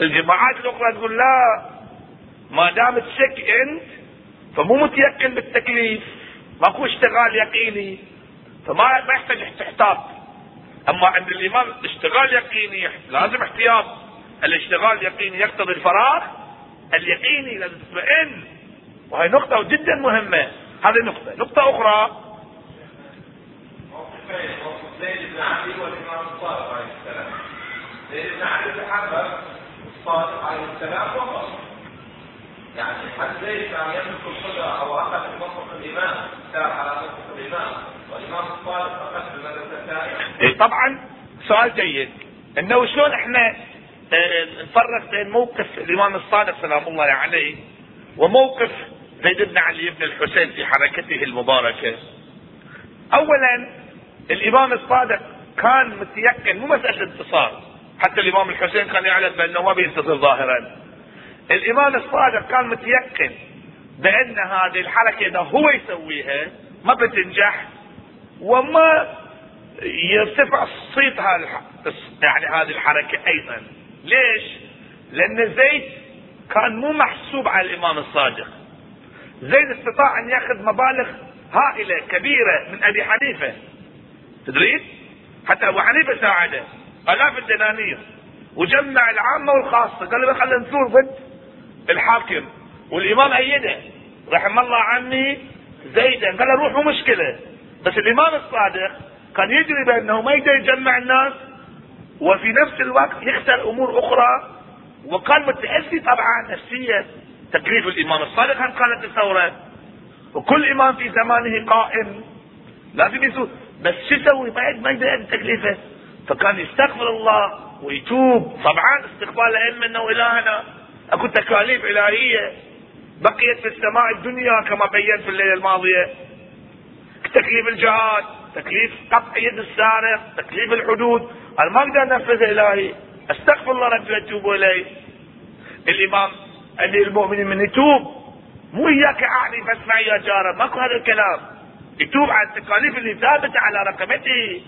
الجماعات الأخرى تقول لا ما دام تشك أنت فمو متيقن بالتكليف ماكو اشتغال يقيني فما ما يحتاج احتياط. أما عند الإمام اشتغال يقيني لازم احتياط. الاشتغال اليقيني يقتضي الفراغ اليقيني لازم تطمئن. وهي نقطة جدا مهمة. هذه نقطة. نقطة أخرى. زيد بن علي والإمام الصادق عليه السلام. زيد بن علي تحرك الصادق عليه السلام فقط يعني زيد كان يملك القدرة أو أخذ منطق الإمام سار على منطق الإمام والإمام الصادق أخذ بالمدرسة الثانية. طبعا سؤال جيد. إنه شلون إحنا نفرق بين موقف الإمام الصادق سلام الله عليه وموقف زيد بن علي بن الحسين في حركته المباركة. اولا الإمام الصادق كان متيقن مو مساله إنتصار. حتى الإمام الحسين كان يعلم بأنه ما بينتصر ظاهرا. الإمام الصادق كان متيقن بأن هذه الحركة إذا هو يسويها ما بتنجح وما يرتفع صيتها يعني هذه الحركة أيضا. ليش؟ لأن زيد كان مو محسوب على الإمام الصادق. زيد استطاع أن يأخذ مبالغ هائلة كبيرة من أبي حنيفة. تدرين حتى أبو حنيفة ساعده. الاف الدنانير. وجمع العامة والخاصة. قال له خلينا نثور ضد الحاكم. والإمام أيده. رحم الله عني زيدا. قال له روح مو مشكلة. بس الإمام الصادق كان يدري بانه ما يقدر يجمع الناس. وفي نفس الوقت يخسر أمور أخرى. وكان متاسي طبعا نفسيا. تكليف الإمام الصادق هم كانت الثوره وكل إمام في زمانه قائم. لازم يسوي بس شو يسوي؟ ما يقدر تكليفه. فكان يستغفر الله ويتوب. طبعا استقبال الائمه أنه إلهنا. أكو تكاليف إلهية بقيت في السماء الدنيا كما بينت في الليلة الماضية. تكليف الجهاد تكليف قطع يد السارق تكليف الحدود. أنا ما أقدر انفذ إلهي. استغفر الله ربي وأتوب إليه. الإمام أمير المؤمنين من يتوب. مو إياك أعني فاسمع يا جارة. ماكو هذا الكلام. يتوب على التكاليف اللي ثابتة على رقبته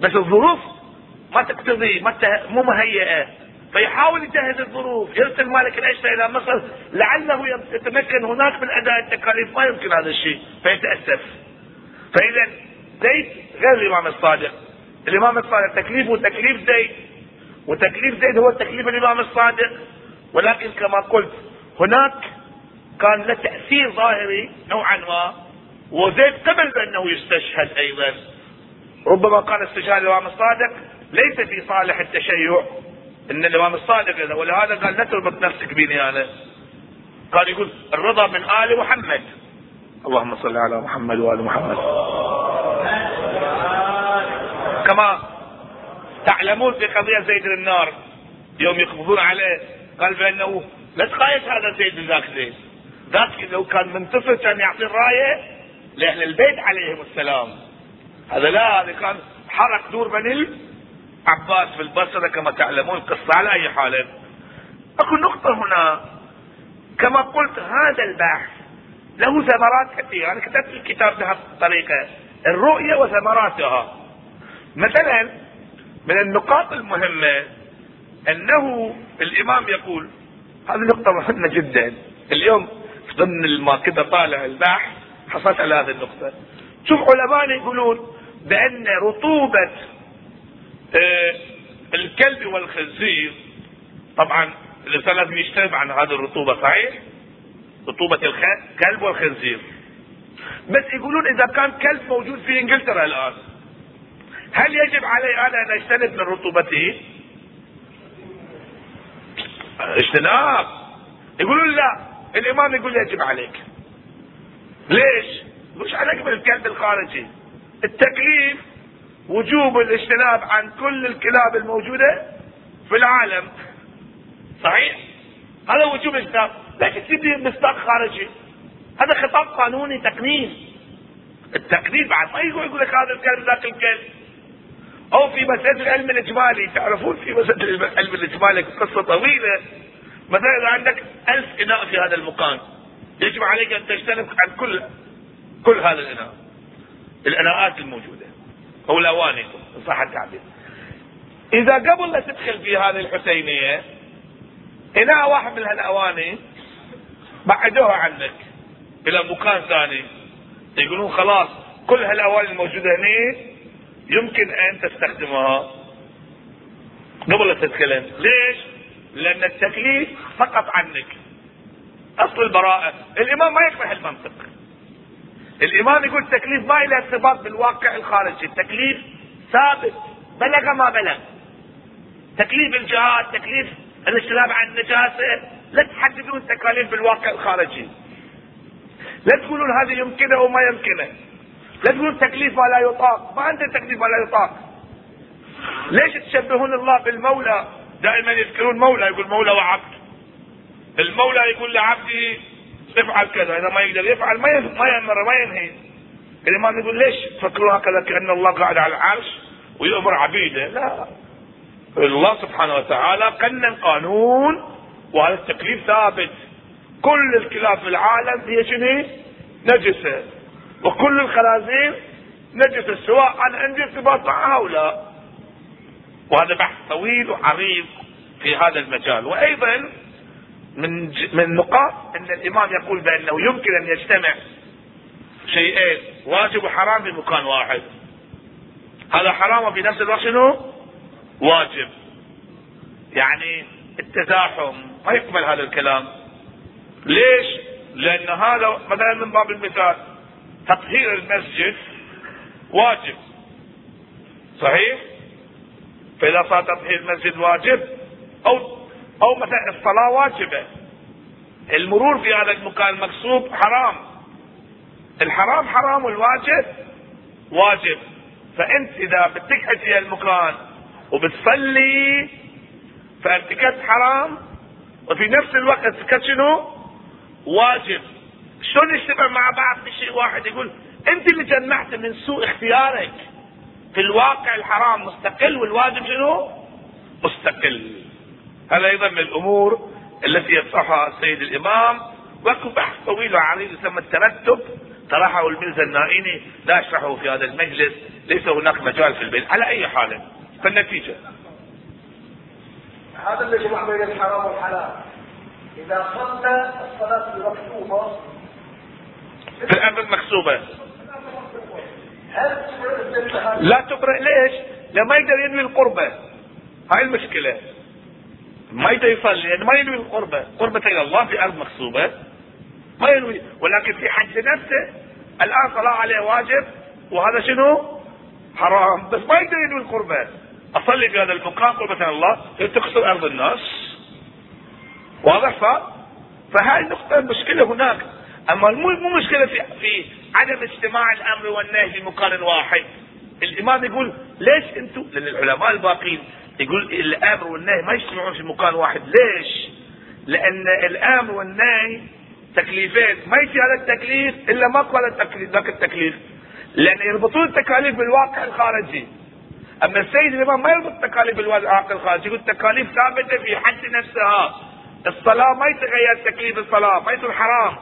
بس الظروف ما تقتضي ما مو مهيئة. فيحاول يجهز الظروف. يرسل مالك الاشتر إلى مصر لعله يتمكن هناك من أداء التكاليف. ما يمكن هذا الشيء. فيتأسف. فإذا زيد غير الإمام الصادق. الإمام الصادق تكليفه تكليف زيد. وتكليف زيد هو تكليف الإمام الصادق. ولكن كما قلت هناك كان له تأثير ظاهري نوعا ما. وزيد قبل بأنه يستشهد أيضا. ربما كان استشهاد الإمام الصادق. ليس في صالح التشيع. إن الإمام الصادق ولهذا قال لا تربط نفسك بيني أنا قال يقول الرضا من آل محمد. اللهم صل على محمد وآل محمد. كما تعلمون في قضية زيد النار يوم يقبضون عليه قال بأنه لا تقايس هذا زيد ذاك زيد ذاك لو كان منتصر كان يعطي الراية لأهل البيت عليهم السلام. هذا لا هذا كان حرق دور بني عباس في البصرة كما تعلمون القصة على أي حال. أكو نقطة هنا. كما قلت هذا البحث له ثمرات كثيرة. أنا كتبت الكتاب بهذه الطريقة الرؤية وثمراتها. مثلا من النقاط المهمة أنه الإمام يقول هذه نقطة مهمة جدا. اليوم ضمن ما كده طالع البحث حصلت على هذه النقطة. شوف علماء يقولون بأن رطوبة آه، الكلب والخنزير طبعا الإنسان لازم يجتنب عن هذه الرطوبة صحيح؟ رطوبة الكلب والخنزير بس يقولون إذا كان كلب موجود في إنجلترا الآن هل يجب علي أنا أن أجتنب من رطوبته؟ اجتناب يقولون لا الإمام يقول يجب عليك ليش؟ مش عليك من الكلب الخارجي التكليف وجوب الاجتناب عن كل الكلاب الموجودة في العالم. صحيح؟ هذا وجوب الاجتناب. لكن تجيب مصداق خارجي؟ هذا خطاب قانوني تقنين. التقنين بعد ما يقول يقول لك هذا الكلب ذاك الكلب. أو في مسألة العلم الإجمالي. تعرفون في مسألة العلم الإجمالي قصة طويلة؟ مثلا إذا عندك ألف إناء في هذا المكان يجب عليك أن تجتنب عن كل كل هذا الإناء. الإناءات الموجودة. أو الاواني ان صح التعبير إذا قبل لا تدخل في هذه الحسينية اناء واحد من هالاواني بعدوها عنك إلى مكان ثاني. يقولون خلاص كل هالأواني الموجودة هنا يمكن أن تستخدمها قبل لا تدخل. ليش؟ لأن التكليف فقط عنك. أصل البراءة. الإمام ما يقبح المنطق. الإمام يقول التكليف ما له ارتباط بالواقع الخارجي. التكليف ثابت بلغ ما بلغ. تكليف الجهاد تكليف الاجتناب عن النجاسه لا تحددون التكاليف بالواقع الخارجي. لا تقولون هذه يمكنة وما يمكنة. لا تقولون تكليف ما لا يطاق. ما عنده تكليف ما لا يطاق. ليش تشبهون الله بالمولى؟ دائما يذكرون مولى يقول مولى وعبد. المولى يقول لعبده افعل كذا إذا ما يقدر يفعل ما ما يأمر ما ينهي. الامام يقول ليش؟ تفكروا هكذا كأن الله قاعد على العرش ويؤمر عبيده. لا. الله سبحانه وتعالى قنن قانون وهذا التكليف ثابت. كل الكلاب في العالم هي شنو؟ نجسة. وكل الخنازير نجسة سواء عن عندي ارتباط معها أو لا. وهذا بحث طويل وعريض في هذا المجال. وأيضا من من نقاط أن الإمام يقول بأنه يمكن أن يجتمع شيئين واجب وحرام في مكان واحد هذا حرام وفي نفس الوقت شنو؟ واجب يعني التزاحم ما يقبل هذا الكلام ليش؟ لأن هذا مثلا من باب المثال تطهير المسجد واجب صحيح؟ فإذا صار تطهير المسجد واجب أو أو مثلا الصلاة واجبة. المرور في هذا المكان المقصود حرام. الحرام حرام والواجب واجب. فأنت إذا بتقعد في المكان وبتصلي فارتكبت حرام وفي نفس الوقت ارتكبت شنو؟ واجب. شلون يجتمع مع بعض؟ بشيء واحد يقول أنت اللي جمعت من سوء اختيارك في الواقع الحرام مستقل والواجب شنو؟ مستقل. هذا أيضا من الأمور التي يصحها السيد الإمام. واكو بحث طويل وعريض يسمى الترتب. طرحه الميرزا النائني لا أشرحه في هذا المجلس. ليس هناك مجال في البيت. على أي حال؟ فالنتيجة. هذا اللي جمع بين الحرام والحلال. إذا صلى الصلاة المكتوبة. في الأمر المكسوبة لا تبرئ. ليش؟ لما يقدر ينوي القربة. هاي المشكلة. ما يقدر يصلي لأنه ما ينوي القربة. قربة إلى الله في أرض مكسوبة. ما ينوي. ولكن في حج نفسه الآن صلاة عليه واجب وهذا شنو؟ حرام. بس ما يقدر ينوي القربة. أصلي في هذا المكان قربة إلى الله. تخسر أرض الناس. واضح ف فهاي النقطة المشكلة هناك. أما مو مو مشكلة في في عدم اجتماع الأمر والنهي في مكان واحد. الإمام يقول ليش أنتم؟ لأن العلماء الباقين يقول الآمر والنهي ما يجتمعون في مكان واحد. ليش؟ لأن الآمر والنهي تكليفين ما يجي هذا التكليف إلا ماكو هذا التكليف ذاك التكليف. لأن يربطون التكاليف بالواقع الخارجي. أما السيد الإمام ما يربط التكاليف بالواقع الخارجي يقول التكاليف ثابتة في حد نفسها. الصلاة ما يتغير تكليف الصلاة ما يصير حرام.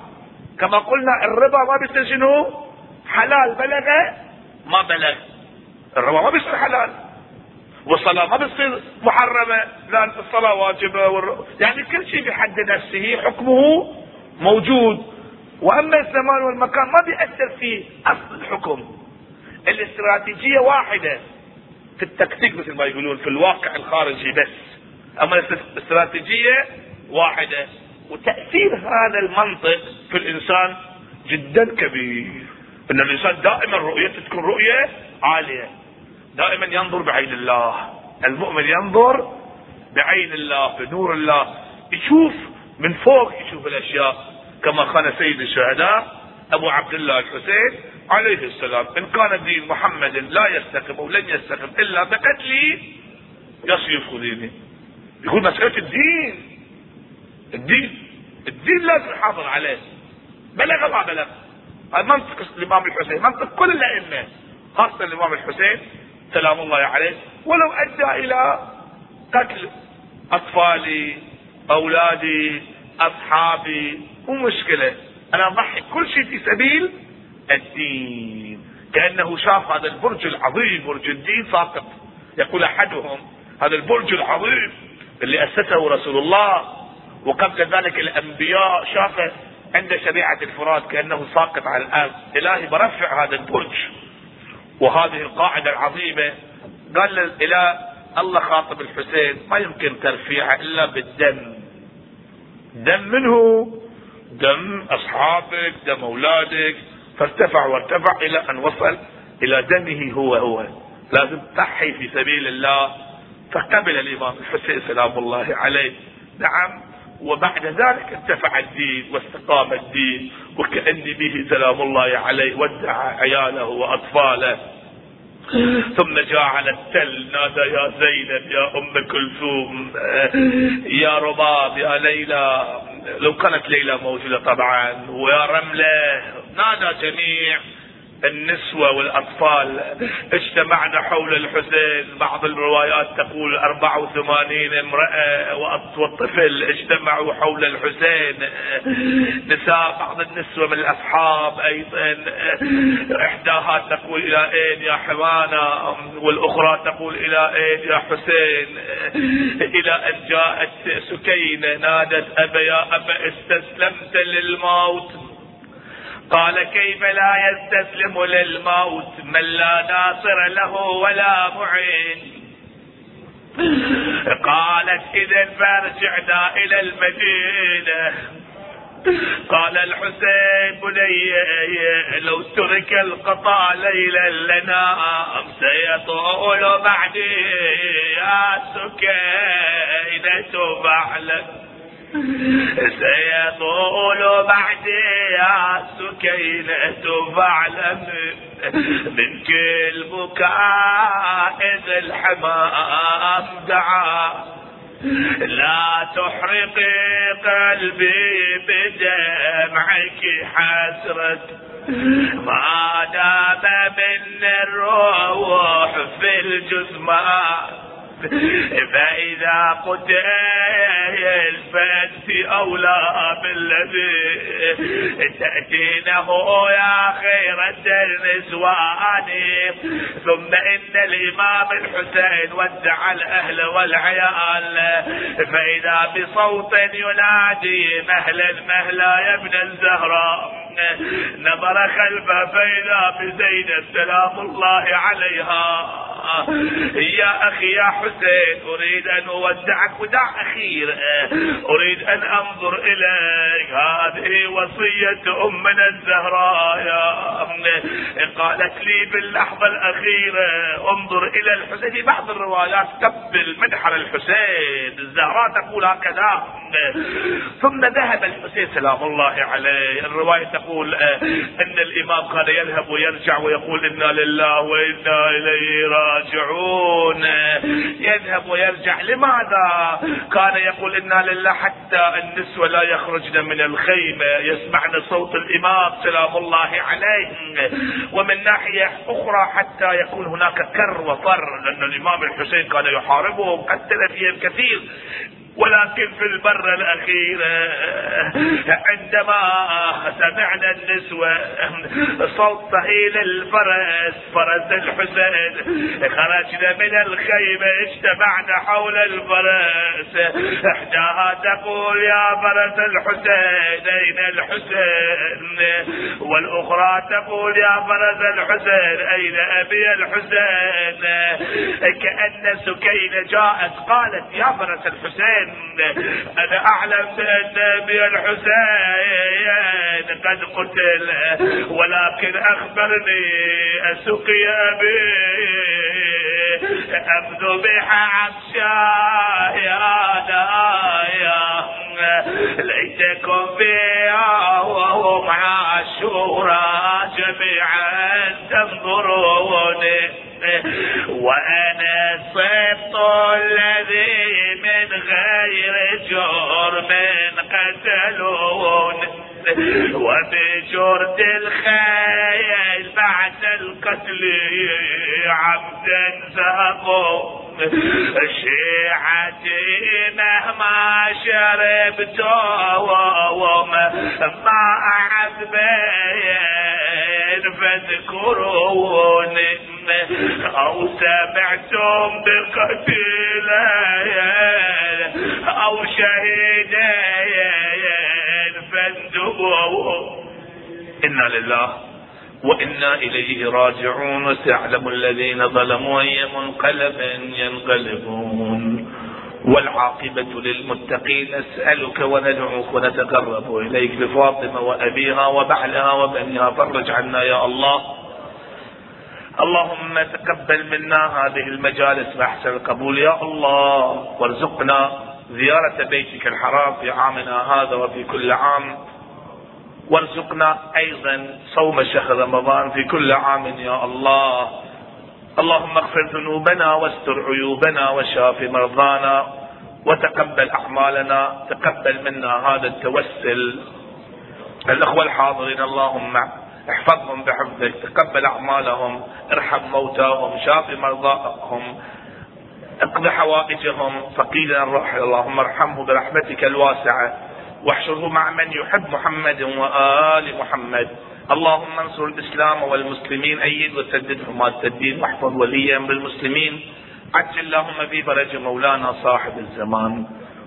كما قلنا الربا ما بيصير شنو؟ حلال. بلغ ما بلغ. الربا ما بيصير حلال. والصلاة ما بتصير محرمة لا الصلاة واجبة. يعني كل شيء في حد نفسه حكمه موجود. وأما الزمان والمكان ما بيأثر في أصل الحكم. الاستراتيجية واحدة في التكتيك مثل ما يقولون في الواقع الخارجي بس. أما الاستراتيجية واحدة وتأثير هذا المنطق في الإنسان جدا كبير. أن الإنسان دائما رؤيته تكون رؤية عالية. دائما ينظر بعين الله. المؤمن ينظر بعين الله بنور الله. يشوف من فوق يشوف الأشياء. كما كان سيد الشهداء أبو عبد الله الحسين عليه السلام إن كان دين محمد لا يستقم أو لن يستقم إلا بقتلي يصيف ديني. يقول مسألة الدين. الدين الدين لازم نحافظ عليه. بلغ ما بلغ. هذا منطق الإمام الحسين منطق كل الأئمة خاصة الإمام الحسين سلام الله عليه. ولو أدى إلى قتل اطفالي أولادي أصحابي مو مشكلة. أنا أضحي كل شيء في سبيل الدين. كأنه شاف هذا البرج العظيم برج الدين ساقط. يقول أحدهم هذا البرج العظيم اللي أسسه رسول الله. وقبل ذلك الأنبياء شافه عند شريعة الفرات كأنه ساقط على الأرض. إلهي برفع هذا البرج. وهذه القاعدة العظيمة. قال الإله الله خاطب الحسين ما يمكن ترفيعها إلا بالدم. دم منه دم أصحابك دم أولادك. فارتفع وارتفع إلى أن وصل إلى دمه هو هو. لازم تضحي في سبيل الله. فقبل الإمام الحسين سلام الله عليه. نعم وبعد ذلك ارتفع الدين واستقام الدين وكأن به سلام الله عليه ودع عياله وأطفاله. ثم جاء على التل نادى يا زينب يا أم كلثوم يا رباب يا ليلى. لو كانت ليلى موجودة طبعا ويا رملة نادى جميع النسوة والأطفال. اجتمعنا حول الحسين. بعض الروايات تقول 84 امرأة والطفل. اجتمعوا حول الحسين. نساء بعض النسوة من الأصحاب أيضا. إحداها تقول إلى أين يا حمانة؟ والأخرى تقول إلى أين يا حسين؟ إلى أن جاءت سكينة نادت أبا يا أبا استسلمت للموت. قال كيف لا يستسلم للموت؟ من لا ناصر له ولا معين. قالت إذا فارجعنا إلى المدينة. قال الحسين بني لو ترك القطاع ليلا لنا سيطول بعدي؟ يا سكينة فعلت سيطول بعدي يا سكينة فاعلم من كل بكاء الحمام دعا. لا تحرقي قلبي بدمعك حسرة. ما دام من الروح في الجسمان فإذا قتل فأنت أولى بالذي تأتينه يا خيرة النسوان. ثم إن الإمام الحسين ودع الأهل والعيال. فإذا بصوت ينادي مهلا مهلا يا ابن الزهراء. نظر خلفه فإذا بزينب سلام الله عليها. يا أخي يا حسين أريد أن أودعك وداع أخير أريد أن أنظر إليك. هذه وصية أمنا الزهراء. يا قالت لي باللحظة الأخيرة انظر إلى الحسين. في بعض الروايات قبل منحر الحسين الزهراء تقول هكذا. ثم ذهب الحسين سلام الله عليه. الرواية تقول أن الإمام كان يذهب ويرجع ويقول إنا لله وإنا إليه راجعون. يذهب ويرجع. لماذا كان يقول إنا لله حتى النسوة لا يخرجن من الخيمة يسمعن صوت الإمام سلام الله عليه. ومن ناحية أخرى حتى يكون هناك كر وفر لأن الإمام الحسين كان يحاربهم. قتل فيهم كثير. ولكن في المرة الأخيرة عندما سمعنا النسوة صوت صهيل الفرس فرس الحسين خرجنا من الخيمة اجتمعنا حول الفرس. إحداها تقول يا فرس الحسين أين الحسين؟ والأخرى تقول يا فرس الحسين أين أبي الحسين؟ كأن سكينة جاءت قالت يا فرس الحسين أنا أعلم بان الحسين قد قتل ولكن أخبرني اسقي ابي اذبح عطشايا ليتكم بها وهم عاشورا جميعا تنظرون وأنا الصبط الذي من غير جرم قتلون. وبجرد الخيل بعد القتل عبدا زهقوا. شيعتي مهما شربتهم ما عذبين فاذكروني. أو سمعتم بقتل أو شهيدين فاندبوا. إنا لله وإنا إليه راجعون. وسيعلم الذين ظلموا أي منقلب ينقلبون. والعاقبة للمتقين نسألك وندعوك ونتقرب إليك بفاطمة وأبيها وبعلها وبنيها. فرج عنا يا الله. اللهم تقبل منا هذه المجالس بأحسن القبول. يا الله وارزقنا زيارة بيتك الحرام في عامنا هذا وفي كل عام. وارزقنا أيضا صوم شهر رمضان في كل عام. يا الله اللهم اغفر ذنوبنا واستر عيوبنا وشاف مرضانا وتقبل أعمالنا. تقبل منا هذا التوسل. الأخوة الحاضرين اللهم احفظهم بحفظك تقبل أعمالهم ارحم موتاهم شاف مرضاهم اقض حوائجهم. فقيلنا الروح اللهم ارحمه برحمتك الواسعة واحشره مع من يحب محمد وآل محمد. اللهم انصر الإسلام والمسلمين أيد وسدد حماة الدين واحفظ ولي أمر المسلمين عجل اللهم في فرج مولانا صاحب الزمان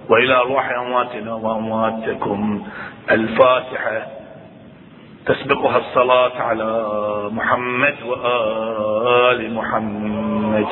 وإلى روح أمواتنا وأمواتكم. الفاتحة. تسبقها الصلاة على محمد وآل محمد.